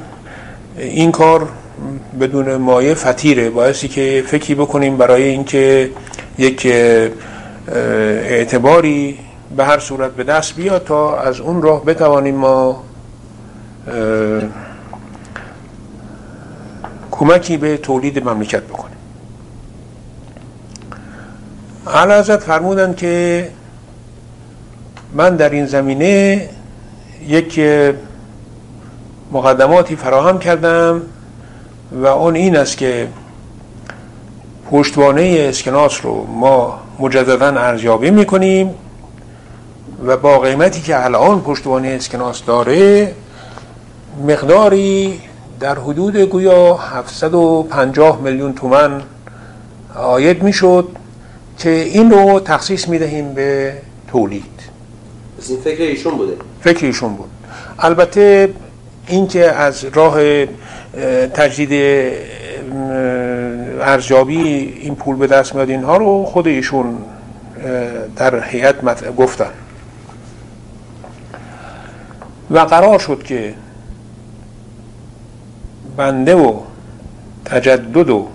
این کار بدون مایه فتیره باعثی که فکری بکنیم برای اینکه یک اعتباری به هر صورت به دست بیاد تا از اون راه بتوانیم ما کمکی به تولید مملکت بکنیم حضرت فرمودن که من در این زمینه یک مقدماتی فراهم کردم و اون این است که پشتوانه اسکناس رو ما مجددا ارزیابی می‌کنیم و با قیمتی که الان پشتوانه اسکناس داره مقداری در حدود گویا 750 میلیون تومن آید می‌شد که این رو تخصیص می‌دهیم به تولید. این فکر ایشون بوده؟ فکر ایشون بود. البته اینکه از راه تجدید ارزیابی این پول به دست میاد اینها رو خود ایشون در هیئت گفتن. و قرار شد که بنده و تجدد و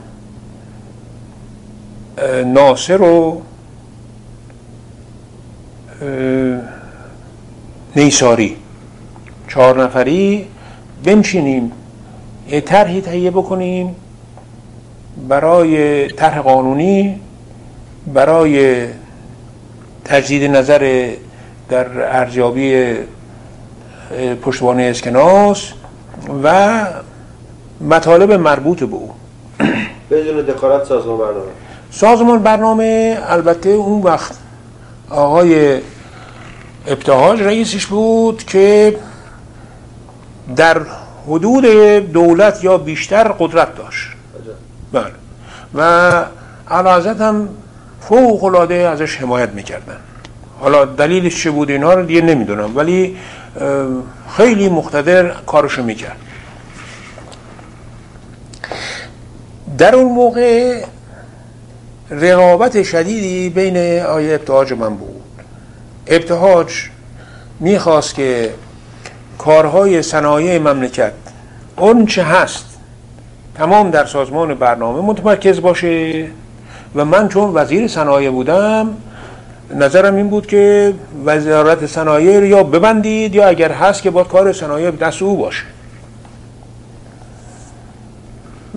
ناصر و نیساری. چهار نفری بنشینیم یه طرحی تهیه بکنیم برای طرح قانونی برای تجدید نظر در ارزیابی پشتوانه اسکناس و مطالب مربوط به او. بدون دخالت سازمان برنامه. سازمان برنامه البته اون وقت آقای ابتهاج رئیسش بود که در حدود دولت یا بیشتر قدرت داشت. بله. و علازت هم فوق العاده ازش حمایت می‌کردن. حالا دلیلش چه بود اینا رو دیگه نمی‌دونم ولی خیلی مقتدر کارشو می‌کرد. در اون موقع رقابت شدیدی بین آیه ابتهاج من بود. ابتهاج می‌خواست که کارهای صنایع مملکت اون چه هست تمام در سازمان برنامه متمرکز باشه. و من چون وزیر صنایع بودم نظرم این بود که وزارت صنایع یا ببندید یا اگر هست که باید کار صنایع دست او باشه.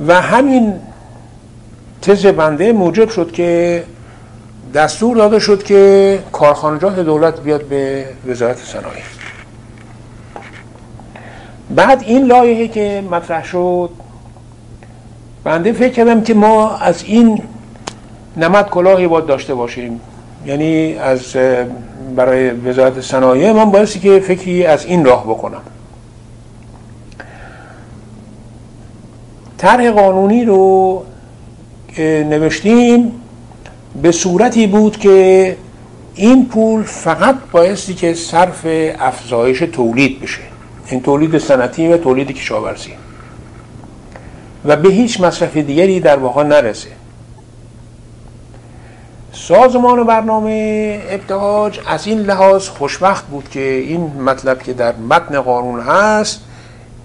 و همین تز بنده موجب شد که دستور داده شد که کارخانجات دولت بیاد به وزارت صنایع. بعد این لایحه که مطرح شد بنده فکر کردم که ما از این نمد کلاهی باید داشته باشیم. یعنی از برای وزارت صنایع من بایستی که فکری از این راه بکنم. طرح قانونی رو نوشتیم به صورتی بود که این پول فقط بایستی که صرف افزایش تولید بشه. این تولید سنتی و تولید کشاورزی. و به هیچ مصرف دیگری در واقع نرسه. سازمان برنامه ابتهاج از این لحاظ خوشبخت بود که این مطلب که در متن قانون هست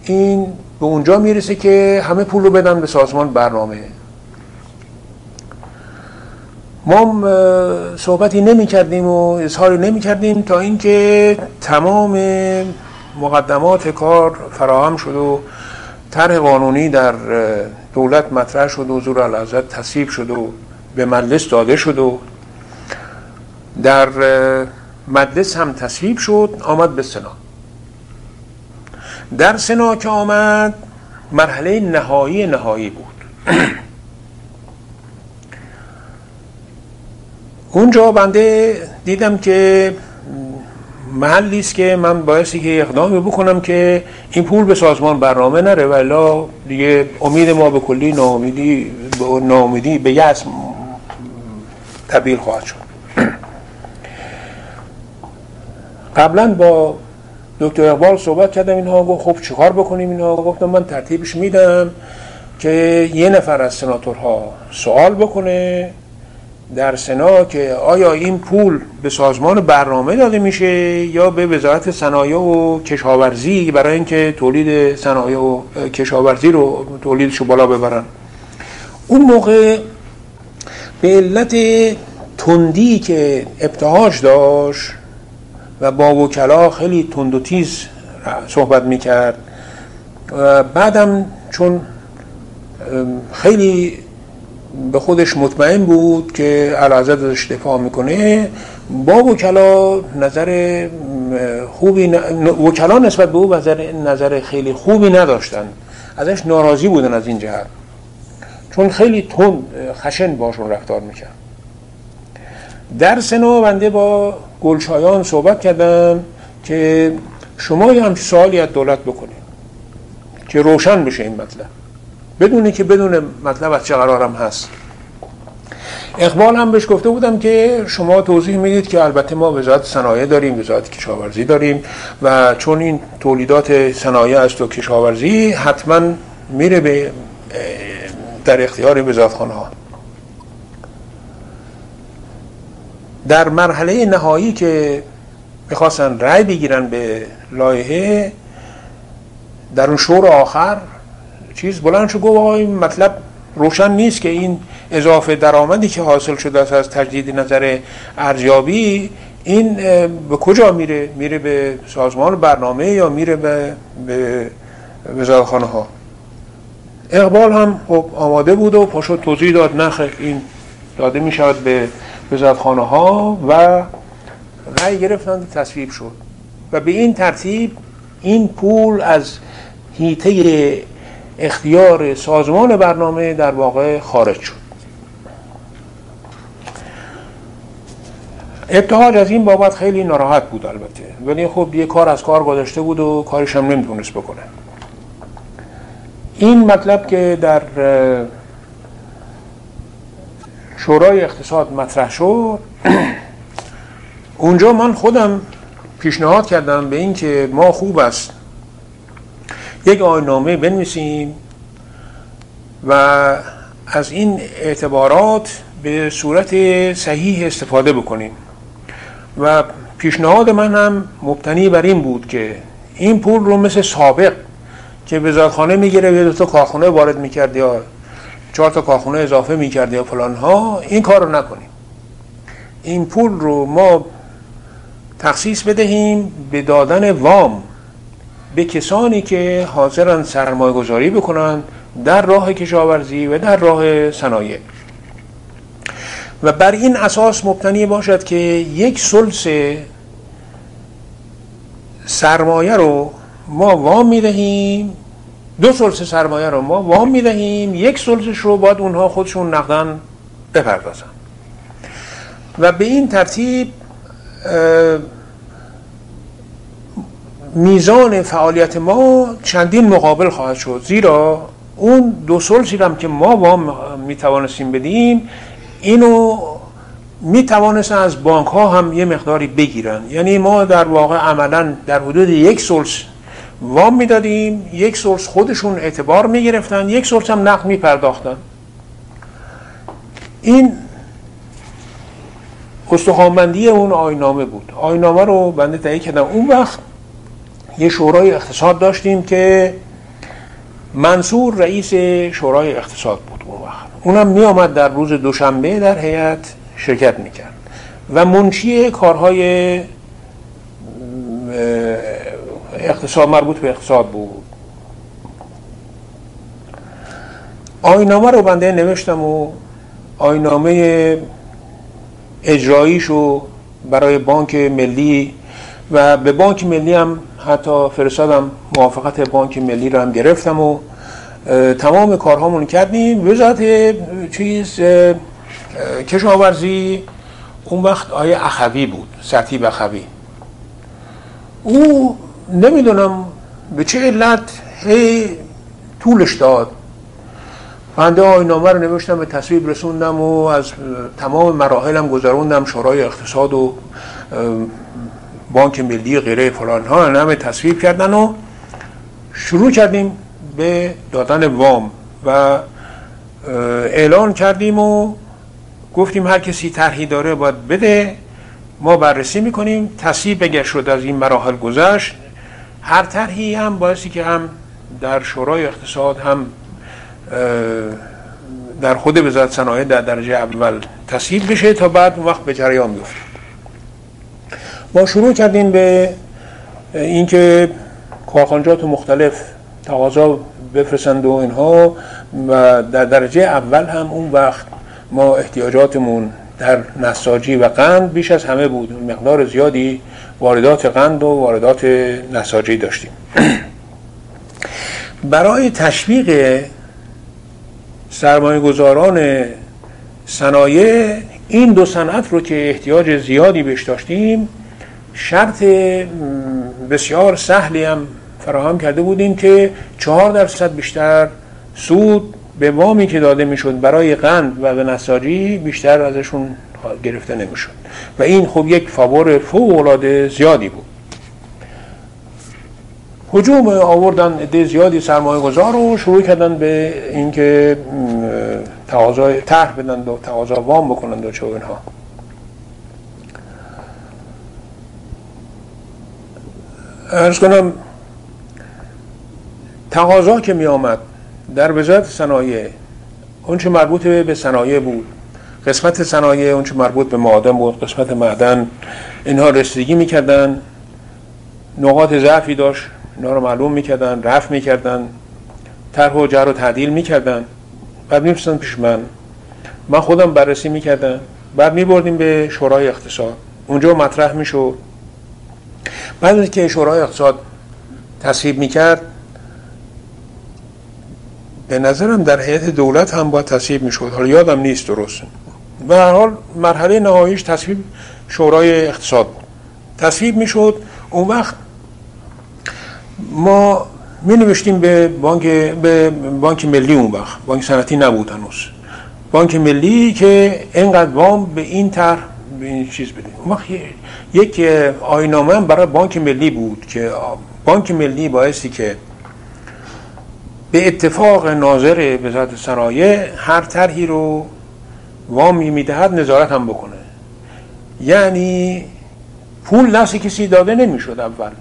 این به اونجا می‌رسه که همه پول رو بدن به سازمان برنامه. ما صحبتی نمی کردیم و اظهاری نمی کردیم تا اینکه تمام مقدمات کار فراهم شد و طرح قانونی در دولت مطرح شد و زور العزت تصویب شد و به مجلس داده شد و در مجلس هم تصویب شد آمد به سنا. در سنا که آمد مرحله نهایی نهایی بود. [CLEARS THROAT] اونجا بنده دیدم که محلی است که من بایستی که اقدامی بکنم که این پول به سازمان برنامه نره ولی دیگه امید ما به کلی ناامیدی به ناامیدی به یأس تبدیل خواهد شد. قبلا با دکتر اقبال صحبت کردم اینها گفت خب چیکار بکنیم اینها؟ گفتم من ترتیبش میدم که یه نفر از سناتورها سوال بکنه در سنا که آیا این پول به سازمان برنامه داده میشه یا به وزارت صنایع و کشاورزی برای اینکه تولید صنایع و کشاورزی رو تولیدش بالا ببرن؟ اون موقع به علت تندی که ابتهاج داشت و با وکلا خیلی تند و تیز صحبت می‌کرد بعدم چون خیلی به خودش مطمئن بود که علازت ازش دفاع می‌کنه. با وکلا نظر خوبی وکلا نسبت به او نظر, خیلی خوبی نداشتن. ازش ناراضی بودن از این جهت. چون خیلی تند خشن باشون رفتار می‌کرد. در سنا بنده با گلشایان صحبت کردم که شما یه همچه سوالی از دولت بکنید که روشن بشه این مطلب. بدونی که بدون مطلب از چه قرارم هست. اقبال هم بهش گفته بودم که شما توضیح می‌دید که البته ما وزارت صنایع داریم وزارت کشاورزی داریم و چون این تولیدات صنایع است و کشاورزی حتما میره به در اختیار وزارتخانه ها در مرحله نهایی که می‌خواستن رأی بگیرن به لایحه در اون شور آخر چیز بلند شد گفت این مطلب روشن نیست که این اضافه درآمدی که حاصل شده است از تجدید نظر ارزیابی این به کجا میره؟ میره به سازمان برنامه یا میره به, به وزارتخانه ها اقبال هم خب آماده بود و پاشو توضیح داد نخ این داده می شود به وزارتخانه ها و رأی گرفتند تصویب شد. و به این ترتیب این پول از هیته اختیار سازمان برنامه در واقع خارج شد. ابتحاج از این بابت خیلی ناراحت بود البته. ولی خب یه کار از کار گذاشته بود و کارش هم نمی‌تونست بکنه. این مطلب که در شورای اقتصاد مطرح شد [CLEARS THROAT] اونجا من خودم پیشنهاد کردم به این که ما خوب است یک آینامه بنویسیم و از این اعتبارات به صورت صحیح استفاده بکنیم. و پیشنهاد من هم مبتنی بر این بود که این پول رو مثل سابق که وزارتخانه می‌گیره یه دو تا وارد می‌کرد یا چهار تا کارخونه اضافه می‌کرد یا فلان ها این کار رو نکنیم. این پول رو ما تخصیص بدهیم به دادن وام. به کسانی که حاضرن سرمایه گذاری بکنن در راه کشاورزی و در راه صنایع. و بر این اساس مبتنی باشد که یک سلس سرمایه رو ما وام می‌دهیم دو سلس سرمایه رو ما وام می‌دهیم یک سلسش رو باید اونها خودشون نقدن بپردازن. و به این ترتیب میزان فعالیت ما چندین مقابل خواهد شد. زیرا اون دو سلسی هم که ما وام می‌توانستیم بدیم اینو می‌توانستن از بانک ها هم یه مقداری بگیرن. یعنی ما در واقع عملا در حدود یک سلس وام می‌دادیم یک سورس خودشون اعتبار می‌گرفتن یک سورس هم نقد میپرداختن. این استخوانبندی اون آینامه بود. آینامه رو بنده تهیه کردم. اون وقت یه شورای اقتصاد داشتیم که منصور رئیس شورای اقتصاد بود اون وقت. اونم می آمد در روز دوشنبه در هیئت شرکت می‌کرد. و منشی کارهای اقتصاد مربوط به اقتصاد بود. آینامه رو بنده نوشتم و آینامه اجراییشو برای بانک ملی و به بانک ملی هم حتی فرستادم موافقت بانک ملی رو هم گرفتم و تمام کارهامون کردیم. وزارت چیز کشاورزی اون وقت آیه اخوی بود سطیب اخوی. او نمی‌دونم به چه علت هی طولش داد. بنده آینامه رو نوشتم به تصویب رسوندم و از تمام مراحلم گذروندم شورای اقتصاد و بانک ملی غیره فلان ها همه تصویب کردن و شروع کردیم به دادن وام و اعلان کردیم و گفتیم هر کسی طرحی داره باید بده ما بررسی می‌کنیم تصویب اگر شد از این مراحل گذشت هر طرحی هم باعثی که هم در شورای اقتصاد هم در خود وزارت صنایع در درجه اول تصویب بشه تا بعد وقت به جریان بیفته. ما شروع کردیم به اینکه کارخانجات مختلف تقاضا بفرستند و اینها و در درجه اول هم اون وقت ما احتیاجاتمون در نساجی و قند بیش از همه بود. مقدار زیادی واردات قند و واردات نساجی داشتیم. [CLEARS THROAT] برای تشویق سرمایه گذاران صنایع این دو صنعت رو که احتیاج زیادی بهش داشتیم شرط بسیار سهلی هم فراهم کرده بودیم که چهار درصد بیشتر سود به وامی که داده می‌شد برای قند و به نساجی بیشتر ازشون گرفته نمی‌شد. و این خب یک فاور فوق العاده زیادی بود. حجوم آوردن عده زیادی سرمایه گذار رو شروع کردن به اینکه تقاضای طرح بدن و تقاضا وام بکنند و چه اینها. ارز کنم تقاضا که می آمد در وزارت صنایع اون چه مربوط به صنایع بود قسمت صنایع اون چه مربوط به معادن بود قسمت معدن اینها رسیدگی می‌کردن نقاط ضعفی داشت اینا رو معلوم می‌کردن رفت می‌کردن طرح و جر و تعدیل می‌کردن. بعد میفرستن پیش من. من خودم بررسی می‌کردم. بعد میبردیم به شورای اقتصاد. اونجا مطرح می‌شد. بعد از که شورای اقتصاد تصویب می‌کرد به نظرم در هیئت دولت هم باید تصویب می‌شد. حالا یادم نیست درست. هر حال مرحله نهاییش تصویب شورای اقتصاد بود تصویب می‌شد. اون وقت ما می نوشتیم به بانک به بانک ملی اون وقت. بانک صنعتی نبود هنوز. بانک ملی که اینقدر وام به این طرح این چیز بده اون یک آینامه برای بانک ملی بود که بانک ملی بایستی که به اتفاق ناظر وزارت صنایع هر طرحی رو وامی می‌دهد نظارت هم بکنه. یعنی پول دست کسی داده نمی‌شد اول.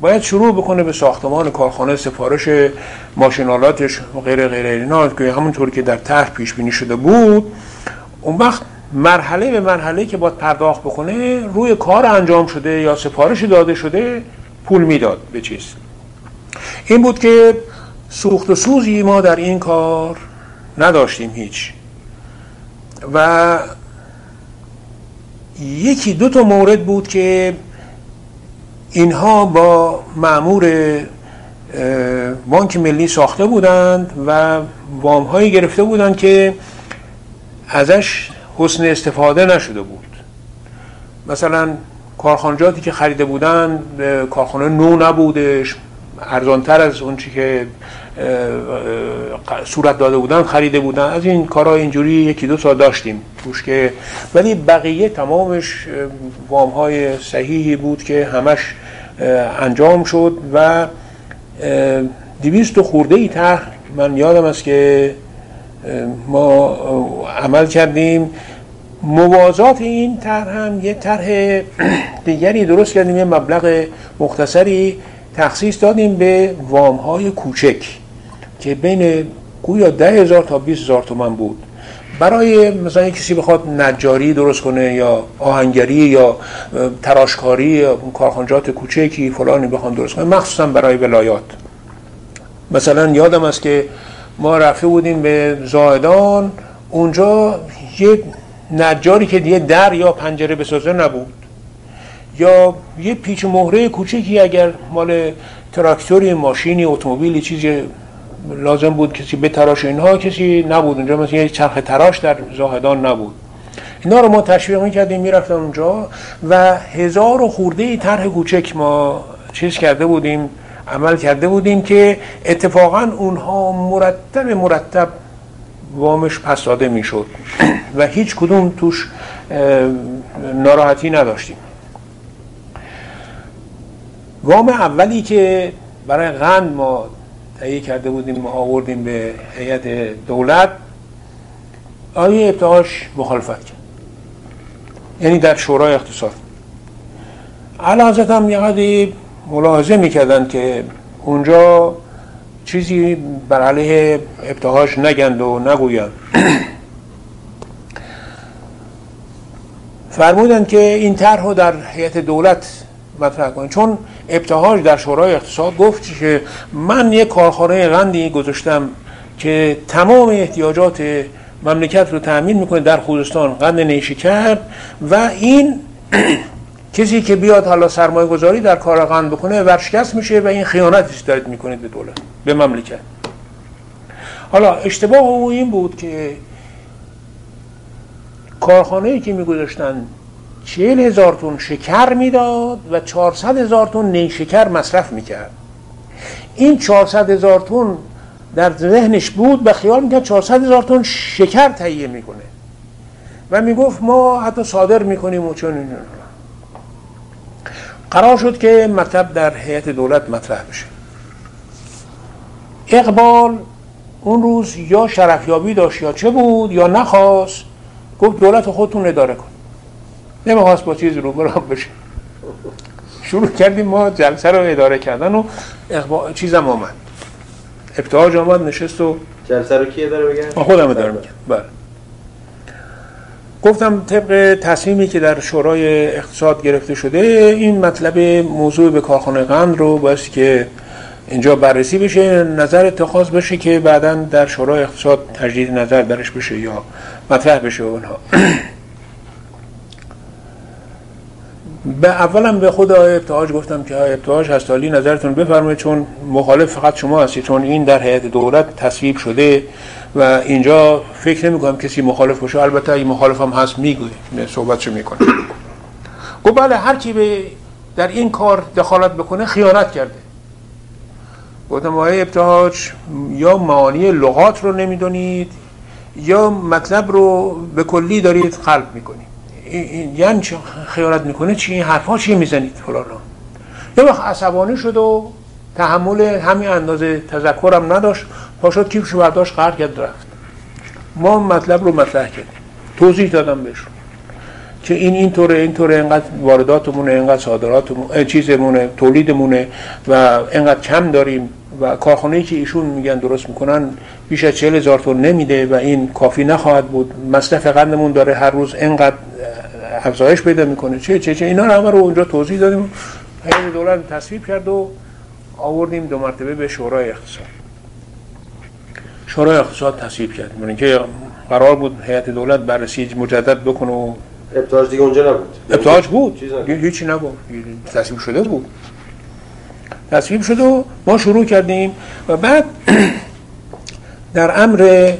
باید شروع بکنه به ساختمان کارخانه سفارش ماشینالاتش و غیر غیر اینا که همونطور که در طرح پیش بینی شده بود اون وقت مرحله به مرحله که باید پرداخت بکنه روی کار انجام شده یا سفارش داده شده پول می‌داد به چیز. این بود که سوخت و سوزی ما در این کار نداشتیم هیچ. و یکی دو تا مورد بود که اینها با معمور بانک ملی ساخته بودند و وام هایی گرفته بودند که ازش حسن استفاده نشده بود. مثلا کارخانجاتی که خریده بودن کارخانه نو نبودش. ارزانتر از اون چی که صورت داده بودن خریده بودن. از این کارها اینجوری یکی دو سال داشتیم. توش که ولی بقیه تمامش وام های صحیحی بود که همش انجام شد و دویست خورده ای طرح من یادم است که ما عمل کردیم. موازات این طرح هم یه طرح دیگری درست کردیم یه مبلغ مختصری تخصیص دادیم به وام های کوچک که بین گویا ده هزار تا 20 هزار تومن بود. برای مثلا کسی بخواد نجاری درست کنه یا آهنگری یا تراشکاری یا کارخانجات کوچکی فلانی بخوان درست کنه مخصوصا برای ولایات. مثلا یادم است که ما رفته بودیم به زاهدان اونجا یه نجاری که دیگه در یا پنجره بسازه نبود. یا یه پیچ مهره کوچکی اگر مال تراکتوری ماشینی اتومبیلی چیزی لازم بود کسی به تراش اینها کسی نبود. اونجا مثلا یه چرخ تراش در زاهدان نبود. اینا رو ما تشویق می‌کردیم می‌رفتن اونجا و هزار و خورده طرح کوچک ما چیز کرده بودیم. عمل کرده بودیم که اتفاقا اونها مرتب مرتب وامش پس داده می‌شد. و هیچ کدوم توش ناراحتی نداشتیم. وام اولی که برای غند ما تهیه کرده بودیم ما آوردیم به هیئت دولت آیه ابتهاش مخالفت کرد. یعنی در شورای اقتصاد. حضرت هم یه ملاحظه می‌کردن که اونجا چیزی بر علیه ابتهاج نگند و نگویند. فرمودن که این طرح رو در هیئت دولت مطرح کنید. چون ابتهاج در شورای اقتصاد گفت که من یک کارخانه قندی گذاشتم که تمام احتیاجات مملکت رو تأمین می‌کنه در خوزستان قند نیشکر و این کسی که بیاد حالا سرمایه گذاری در کار قند بکنه ورشکست میشه و این خیانتی دارید می‌کنید به دولت به مملکت. حالا اشتباه او این بود که کارخانه ای که میگذاشتن چهل هزار تون شکر می‌داد و چهارصد هزار تون نیشکر مصرف می‌کرد. این چهارصد هزار تون در ذهنش بود و خیال می‌کرد چهارصد هزار تون شکر تهیه می‌کنه. و می‌گفت ما حتی صادر می‌کنیم و چون قرار شد که مطلب در هیئت دولت مطرح بشه. اقبال اون روز یا شرفیابی داشت یا چه بود یا نخواست گفت دولت خودتون اداره کن. نمی‌خواست با چیز رو برام بشه. شروع کردیم ما جلسه رو اداره کردن و اقبال چیزم آمد. ابتهاج آمد نشست و جلسه رو کی اداره بگن؟ خودم اداره می‌کنم بله. گفتم طبق تصمیمی که در شورای اقتصاد گرفته شده این مطلب موضوع به کارخانه قند رو باید که اینجا بررسی بشه نظر اتخاذ بشه که بعدا در شورای اقتصاد تجدید نظر درش بشه یا مطرح بشه اونها. به اولم به خود آقای ابتهاج گفتم که آقای ابتهاج هستالی نظرتون بفرمایید چون مخالف فقط شما هستید چون این در هیئت دولت تصویب شده. و اینجا فکر نمی کنم کسی مخالف باشه. البته اگه مخالف هم هست میگوی. صحبتشو می‌کنه گفت بله هر کی به در این کار دخالت بکنه خیانت کرده. گفتم آقای ابتهاج یا معانی لغات رو نمی‌دونید یا مطلب رو به کلی دارید قلب می‌کنید. یعنی چه خیالت می‌کنه؟ چی؟ این حرفا چی می‌زنید فلانا یه وقت عصبانی شد و تحمل همین اندازه تذکرم نداشت. پاشد کیفشو برداشت قرد کرد رفت. ما مطلب رو مطرح کردیم. توضیح دادم بهشون که این اینطوره اینطوره اینقدر وارداتمونه اینقدر صادراتمون چیزمونه تولیدمونه و اینقدر کم داریم و کارخانه‌ای که ایشون میگن درست می‌کنن بیش از 40 هزار تن نمیده و این کافی نخواهد بود. مصرف قندمون داره هر روز اینقدر افزایش پیدا می‌کنه. چه چه چه اینا رو همه رو اونجا توضیح دادیم. هیئت دولت تصویب کرد و آوردیم دو مرتبه به شورای اقتصاد. شورای اقتصاد تصویب کرد. یعنی که قرار بود هیئت دولت بررسی مجدد بکنه و ابتاج دیگه اونجا نبود. ابتاج بود. هیچی نبود. تصویب شده بود. تصویب شد و ما شروع کردیم و بعد [CLEARS THROAT] در امر